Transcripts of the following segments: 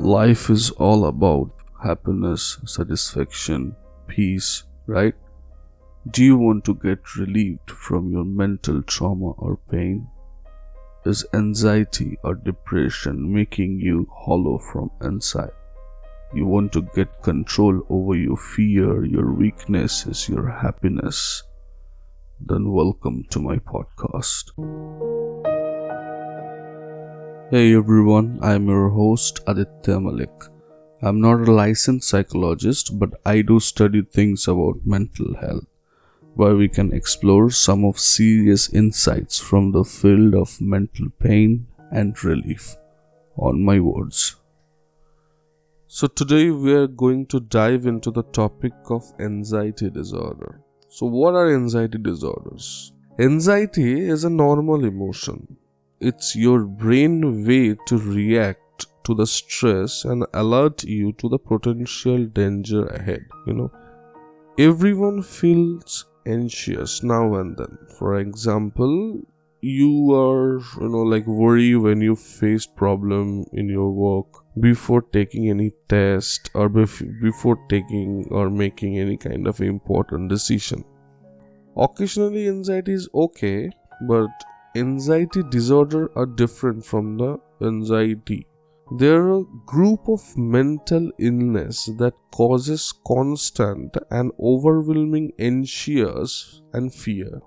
life is all about happiness, satisfaction, peace, right? Do you want to get relieved from your mental trauma or pain? Is anxiety or depression making you hollow from inside? You want to get control over your fear, your weaknesses, your happiness? Then welcome to my podcast. Hey everyone, I'm your host Aditya Malik. I'm not a licensed psychologist, but I do study things about mental health, where we can explore some of serious insights from the field of mental pain and relief. On my words. So today we are going to dive into the topic of anxiety disorder. So what are anxiety disorders? Anxiety is a normal emotion it's your brain way to react to the stress and alert you to the potential danger ahead you know. Everyone feels anxious now and then. For example you are you know like worry when you face problem in your work before taking any test or bef- before taking or making any kind of important decision. Occasionally anxiety is okay but anxiety disorder are different from the anxiety. They are a group of mental illness that causes constant and overwhelming anxious and fear.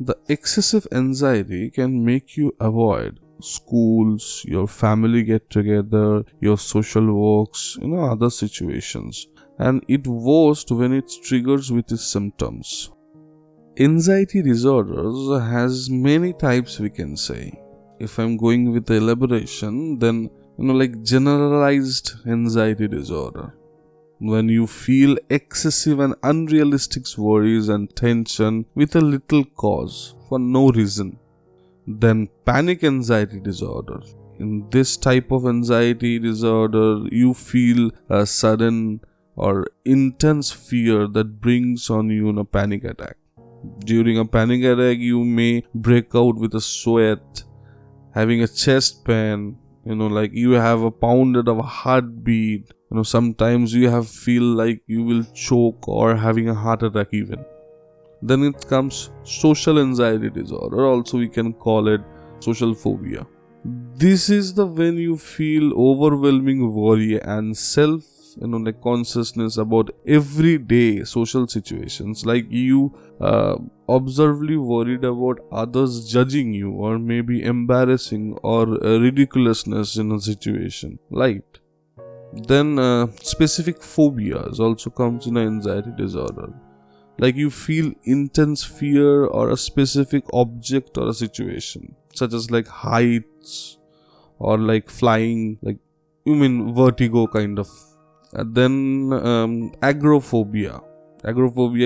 The excessive anxiety can make you avoid schools, your family get together, your social walks, you know, other situations. And it worst when it triggers with its symptoms anxiety disorders has many types we can say. If i'm going with the elaboration then you know like generalized anxiety disorder. When you feel excessive and unrealistic worries and tension with a little cause for no reason then panic anxiety disorder. In this type of anxiety disorder you feel a sudden or intense fear that brings on you a panic attack during a panic attack, you may break out with a sweat, having a chest pain, you know, like you have a pounded of a heartbeat. You know, sometimes you have feel like you will choke or having a heart attack even. Then it comes social anxiety disorder, also we can call it social phobia. This is the when you feel overwhelming worry and self you know like consciousness about everyday social situations like you uh, observably worried about others judging you or maybe embarrassing or uh, ridiculousness in a situation. Right. Then uh, specific phobias also comes in an anxiety disorder. Like you feel intense fear or a specific object or a situation such as like heights or like flying like you mean vertigo kind of and then um, agoraphobia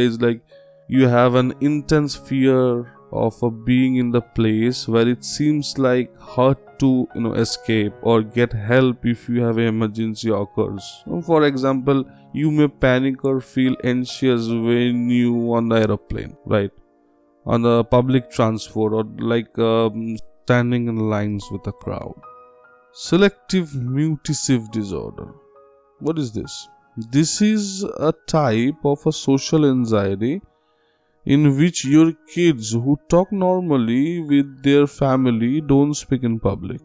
is like you have an intense fear of uh, being in the place where it seems like hard to you know escape or get help if you have an emergency occurs. For example you may panic or feel anxious when you on the aeroplane right? On the public transport or like um, standing in lines with a crowd. Selective mutistive disorder what is this? This is a type of a social anxiety in which your kids who talk normally with their family don't speak in public,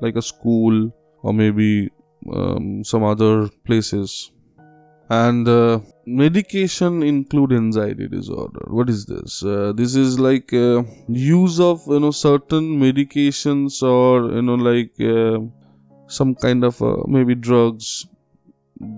like a school or maybe um, some other places. And uh, medication induced anxiety disorder. What is this? Uh, this is like uh, use of you know certain medications or you know like uh, some kind of uh, maybe drugs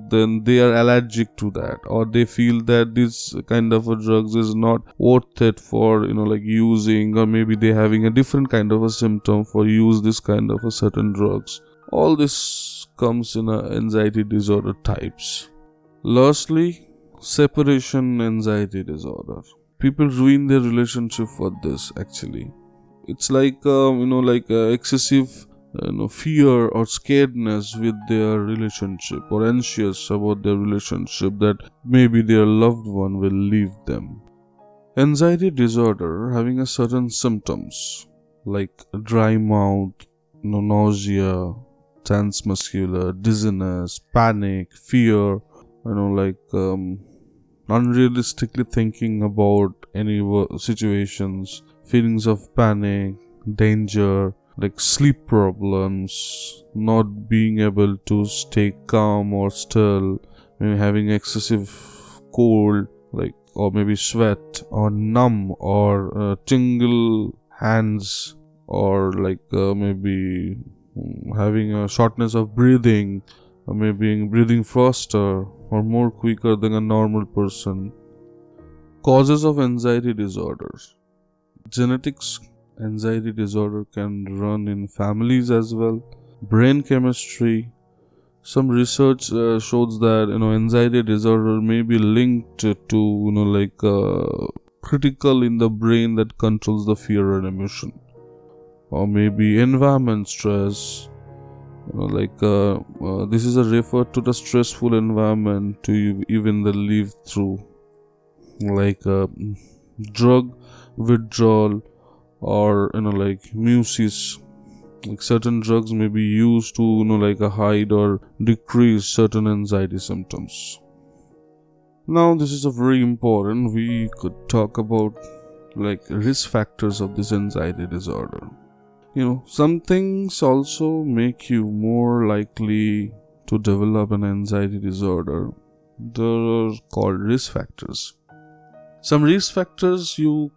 then they are allergic to that or they feel that this kind of drugs is not worth it for you know like using or maybe they having a different kind of a symptom for use this kind of a certain drugs. All this comes in a anxiety disorder types. Lastly separation anxiety disorder. People ruin their relationship for this actually. It's like um, you know like uh, excessive you know, fear or scaredness with their relationship or anxious about their relationship that maybe their loved one will leave them. Anxiety disorder having a certain symptoms like dry mouth, nausea, tense muscular, dizziness, panic, fear, you know, like um, unrealistically thinking about any situations, feelings of panic, danger, like sleep problems, not being able to stay calm or still, maybe having excessive cold, like or maybe sweat or numb or uh, tingle hands or like uh, maybe mm, having a shortness of breathing or maybe breathing faster or more quicker than a normal person. Causes of anxiety disorders. Genetics anxiety disorder can run in families as well. Brain chemistry some research uh, shows that you know anxiety disorder may be linked to you know like uh, critical in the brain that controls the fear and emotion. Or maybe environment stress you know like uh, uh, this is a refer to the stressful environment to even the live through. Like uh, drug withdrawal or you know like musis like certain drugs may be used to you know like a hide or decrease certain anxiety symptoms. Now this is a very important we could talk about like risk factors of this anxiety disorder. You know some things also make you more likely to develop an anxiety disorder. They're called risk factors. Some risk factors you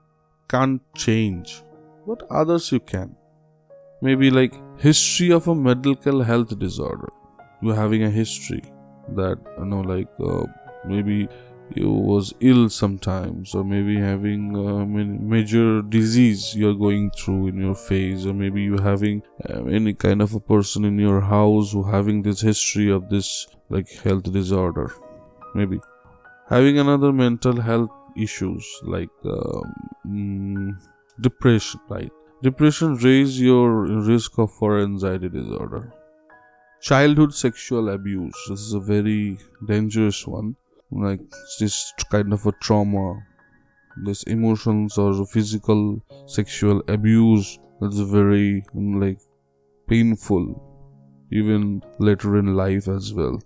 can't change but others you can. Maybe like history of a medical health disorder. You're having a history that you know like uh, maybe you was ill sometimes or maybe having a major disease you're going through in your phase or maybe you having uh, any kind of a person in your house who having this history of this like health disorder. Maybe. Having another mental health issues like um, depression right Depression raise your risk of for anxiety disorder. Childhood sexual abuse. This is a very dangerous one. Like this kind of a trauma. This emotions or physical sexual abuse that's very like painful even later in life as well.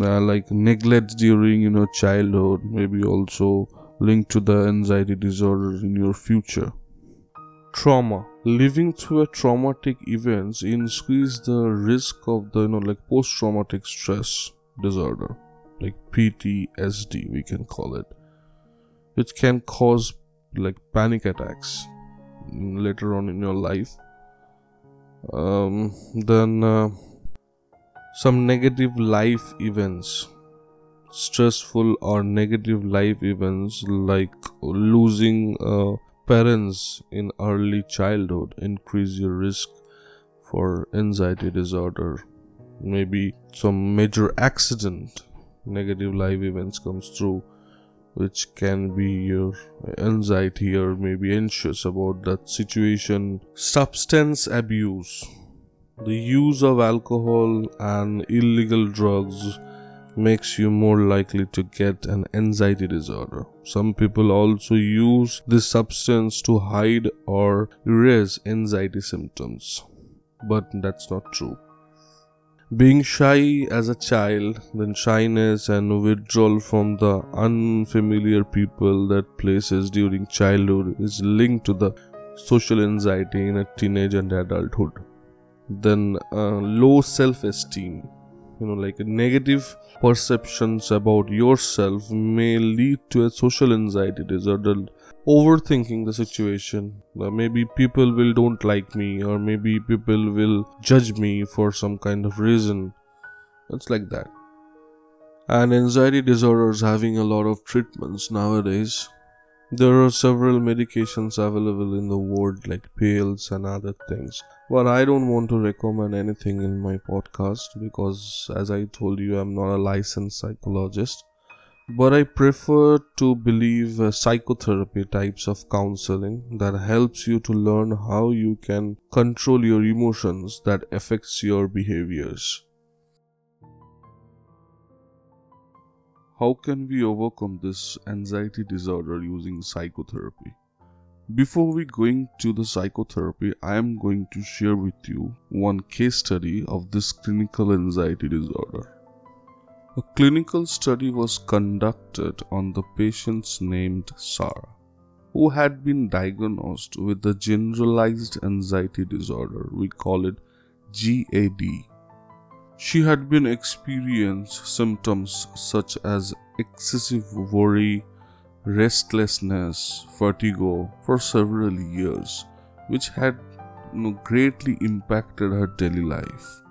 Uh, like neglect during you know childhood maybe also linked to the anxiety disorder in your future trauma. Living through a traumatic events increase the risk of the you know like post traumatic stress disorder like ptsd we can call it. Which can cause like panic attacks later on in your life. Um, then uh, some negative life events stressful or negative life events like losing uh, parents in early childhood increase your risk for anxiety disorder. Maybe some major accident negative life events comes through which can be your anxiety or maybe anxious about that situation. Substance abuse. The use of alcohol and illegal drugs makes you more likely to get an anxiety disorder. Some people also use this substance to hide or erase anxiety symptoms, but that's not true. Being shy as a child, then shyness and withdrawal from the unfamiliar people that places during childhood is linked to the social anxiety in a teenage and adulthood. Then uh, low self esteem you know like negative perceptions about yourself may lead to a social anxiety disorder overthinking the situation. Maybe people will don't like me or maybe people will judge me for some kind of reason. It's like that. And anxiety disorders having a lot of treatments nowadays there are several medications available in the world, like pills and other things. But I don't want to recommend anything in my podcast because, as I told you, I'm not a licensed psychologist. But I prefer to believe uh, psychotherapy types of counseling that helps you to learn how you can control your emotions that affects your behaviors. How can we overcome this anxiety disorder using psychotherapy? Before we going to the psychotherapy, I am going to share with you one case study of this clinical anxiety disorder. A clinical study was conducted on the patients named Sarah, who had been diagnosed with the generalized anxiety disorder. We call it GAD. She had been experienced symptoms such as excessive worry, restlessness, vertigo for several years, which had you know, greatly impacted her daily life.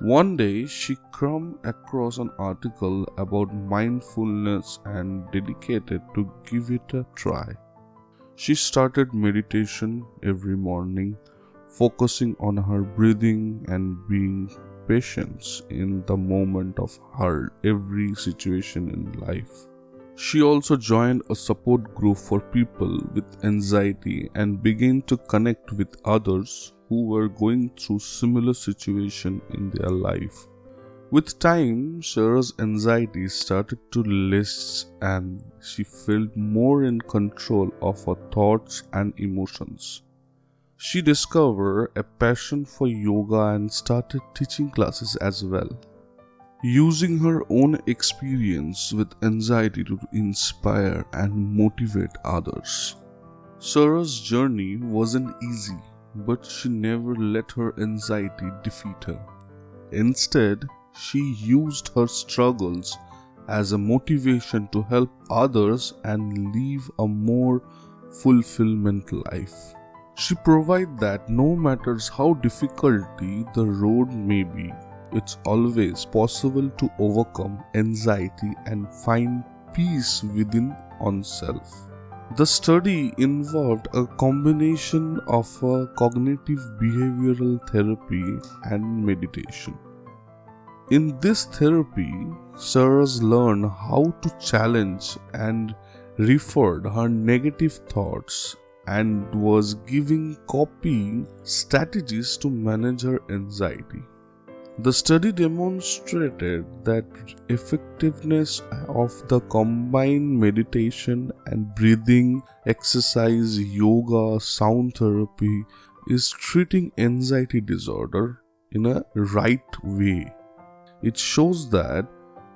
One day, she came across an article about mindfulness and dedicated to give it a try. She started meditation every morning, focusing on her breathing and being patient in the moment of her every situation in life. She also joined a support group for people with anxiety and began to connect with others who were going through similar situation in their life. With time, Sarah's anxiety started to less and she felt more in control of her thoughts and emotions. She discovered a passion for yoga and started teaching classes as well using her own experience with anxiety to inspire and motivate others. Sarah's journey wasn't easy, but she never let her anxiety defeat her. Instead, she used her struggles as a motivation to help others and live a more fulfillment life. She provided that no matters how difficulty the road may be, it's always possible to overcome anxiety and find peace within oneself. The study involved a combination of a cognitive behavioral therapy and meditation. In this therapy, Sarah's learned how to challenge and referred her negative thoughts and was giving coping strategies to manage her anxiety. The study demonstrated that effectiveness of the combined meditation and breathing exercise, yoga, sound therapy is treating anxiety disorder in a right way. It shows that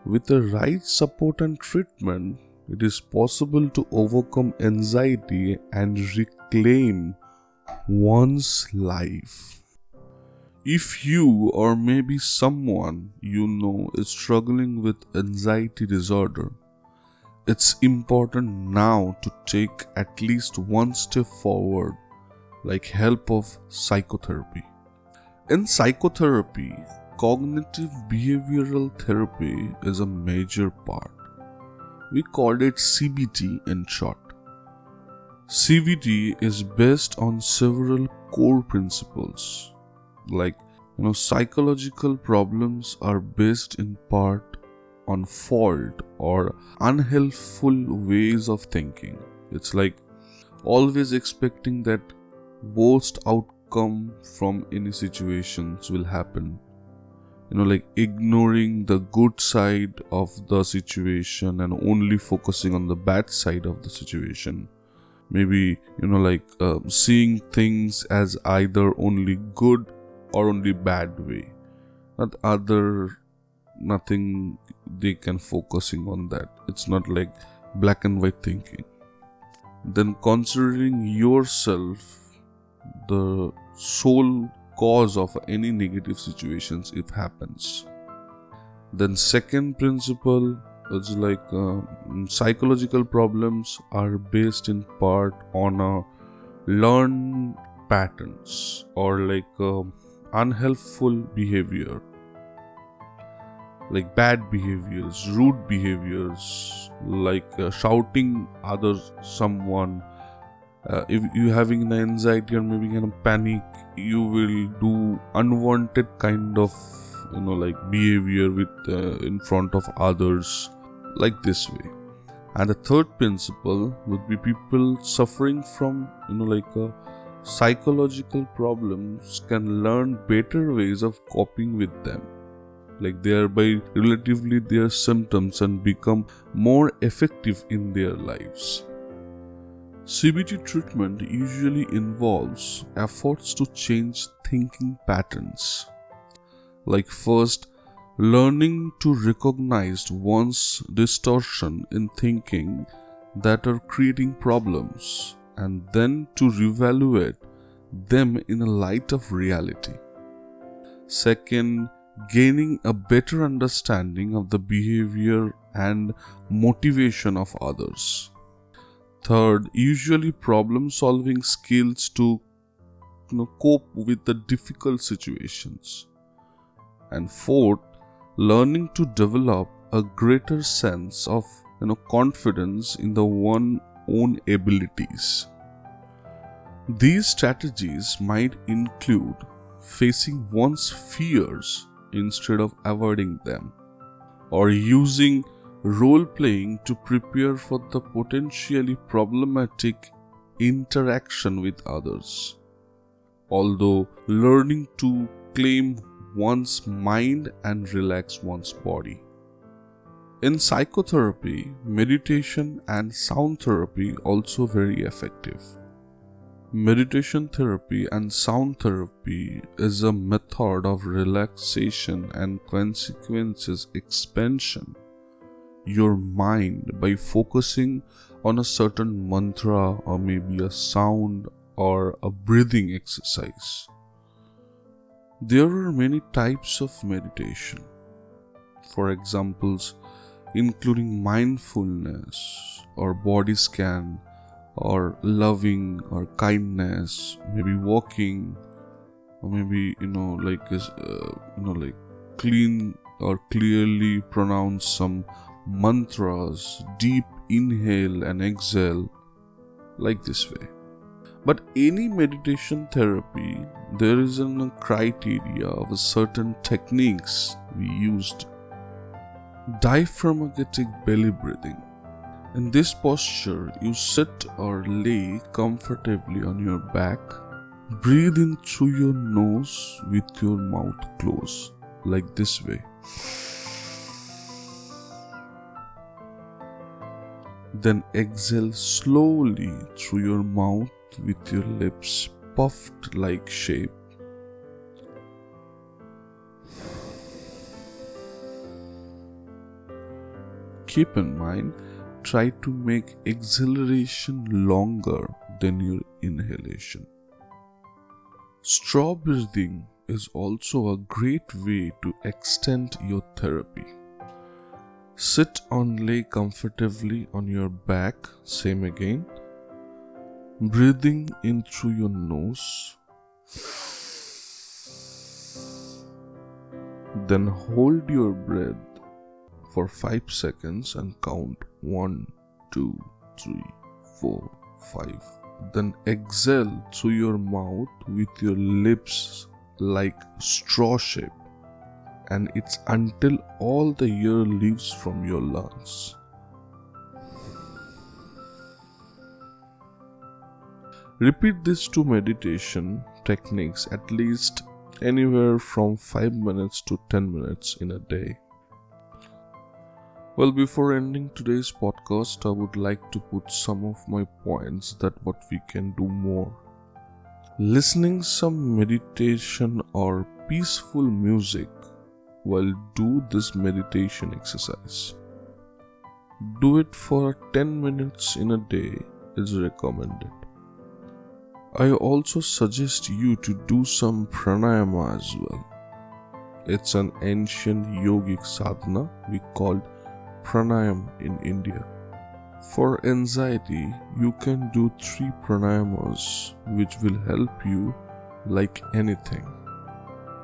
with the right support and treatment, it is possible to overcome anxiety and reclaim one's life. If you or maybe someone you know is struggling with anxiety disorder, it's important now to take at least one step forward like help of psychotherapy. In psychotherapy, cognitive behavioral therapy is a major part. We called it CBT in short. CBT is based on several core principles. Like you know psychological problems are based in part on fault or unhelpful ways of thinking. It's like always expecting that worst outcome from any situations will happen you know like ignoring the good side of the situation and only focusing on the bad side of the situation. Maybe you know like uh, seeing things as either only good or only bad way. Not other nothing they can focusing on that. It's not like black and white thinking. Then considering yourself the sole cause of any negative situations if happens. Then second principle is like uh, psychological problems are based in part on a learned patterns or like uh, unhelpful behavior. Like bad behaviors rude behaviors like uh, shouting other someone uh, if you having an anxiety or maybe in a panic you will do unwanted kind of you know like behavior with uh, in front of others like this way. And the third principle would be people suffering from you know like a psychological problems can learn better ways of coping with them. Like thereby relatively their symptoms and become more effective in their lives CBT treatment usually involves efforts to change thinking patterns. Like, first, learning to recognize one's distortion in thinking that are creating problems, and then to reevaluate them in a light of reality. Second, gaining a better understanding of the behavior and motivation of others. Third, usually problem solving skills to you know, cope with the difficult situations. And fourth, learning to develop a greater sense of you know, confidence in the one own abilities. These strategies might include facing one's fears instead of avoiding them, or using role playing to prepare for the potentially problematic interaction with others. Although learning to claim one's mind and relax one's body. In psychotherapy, meditation and sound therapy also very effective. Meditation therapy and sound therapy is a method of relaxation and consequences expansion your mind by focusing on a certain mantra or maybe a sound or a breathing exercise. There are many types of meditation. For examples, including mindfulness or body scan or loving or kindness, maybe walking or maybe you know like uh, you know like clean or clearly pronounce some mantras, deep inhale and exhale, like this way. But any meditation therapy, there is a criteria of certain techniques we used. Diaphragmatic belly breathing. In this posture, you sit or lay comfortably on your back. Breathe in through your nose with your mouth closed, like this way. Then exhale slowly through your mouth with your lips puffed like shape. Keep in mind, try to make exhalation longer than your inhalation. Straw breathing is also a great way to extend your therapy. Sit or lay comfortably on your back, same again. Breathing in through your nose. Then hold your breath for 5 seconds and count 1, 2, 3, 4, 5. Then exhale through your mouth with your lips like straw shape and it's until all the air leaves from your lungs. Repeat these two meditation techniques at least anywhere from 5 minutes to 10 minutes in a day. Well, before ending today's podcast, I would like to put some of my points that what we can do more. Listening some meditation or peaceful music while do this meditation exercise. Do it for 10 minutes in a day is recommended. I also suggest you to do some pranayama as well. It's an ancient yogic sadhana we called pranayam in India. For anxiety, you can do three pranayamas which will help you like anything.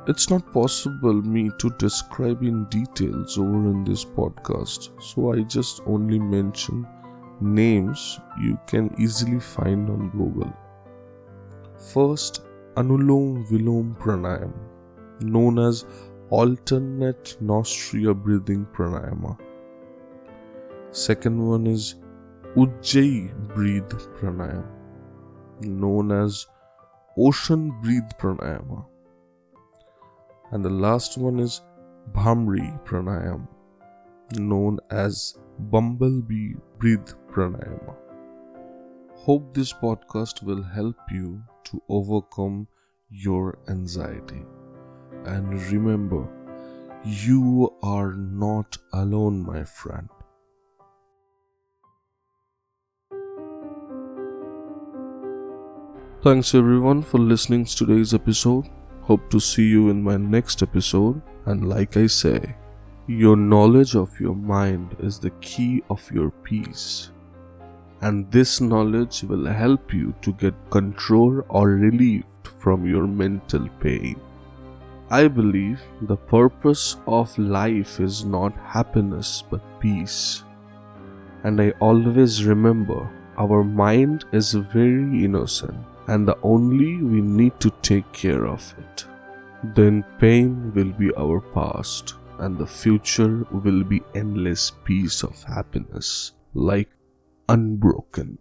It's not possible me to describe in details over in this podcast, so I just only mention names you can easily find on Google. First, Anulom Vilom Pranayam, known as alternate nostril breathing pranayama. Second one is Ujjayi breathe pranayam, known as ocean breathe pranayama and the last one is Bhramari Pranayam, known as Bumblebee Breathe Pranayama. Hope this podcast will help you to overcome your anxiety. And remember, you are not alone, my friend. Thanks everyone for listening to today's episode. Hope to see you in my next episode. And like I say, your knowledge of your mind is the key of your peace. And this knowledge will help you to get control or relieved from your mental pain. I believe the purpose of life is not happiness but peace. And I always remember our mind is very innocent and the only we need to take care of it. Then pain will be our past and the future will be endless peace of happiness like unbroken.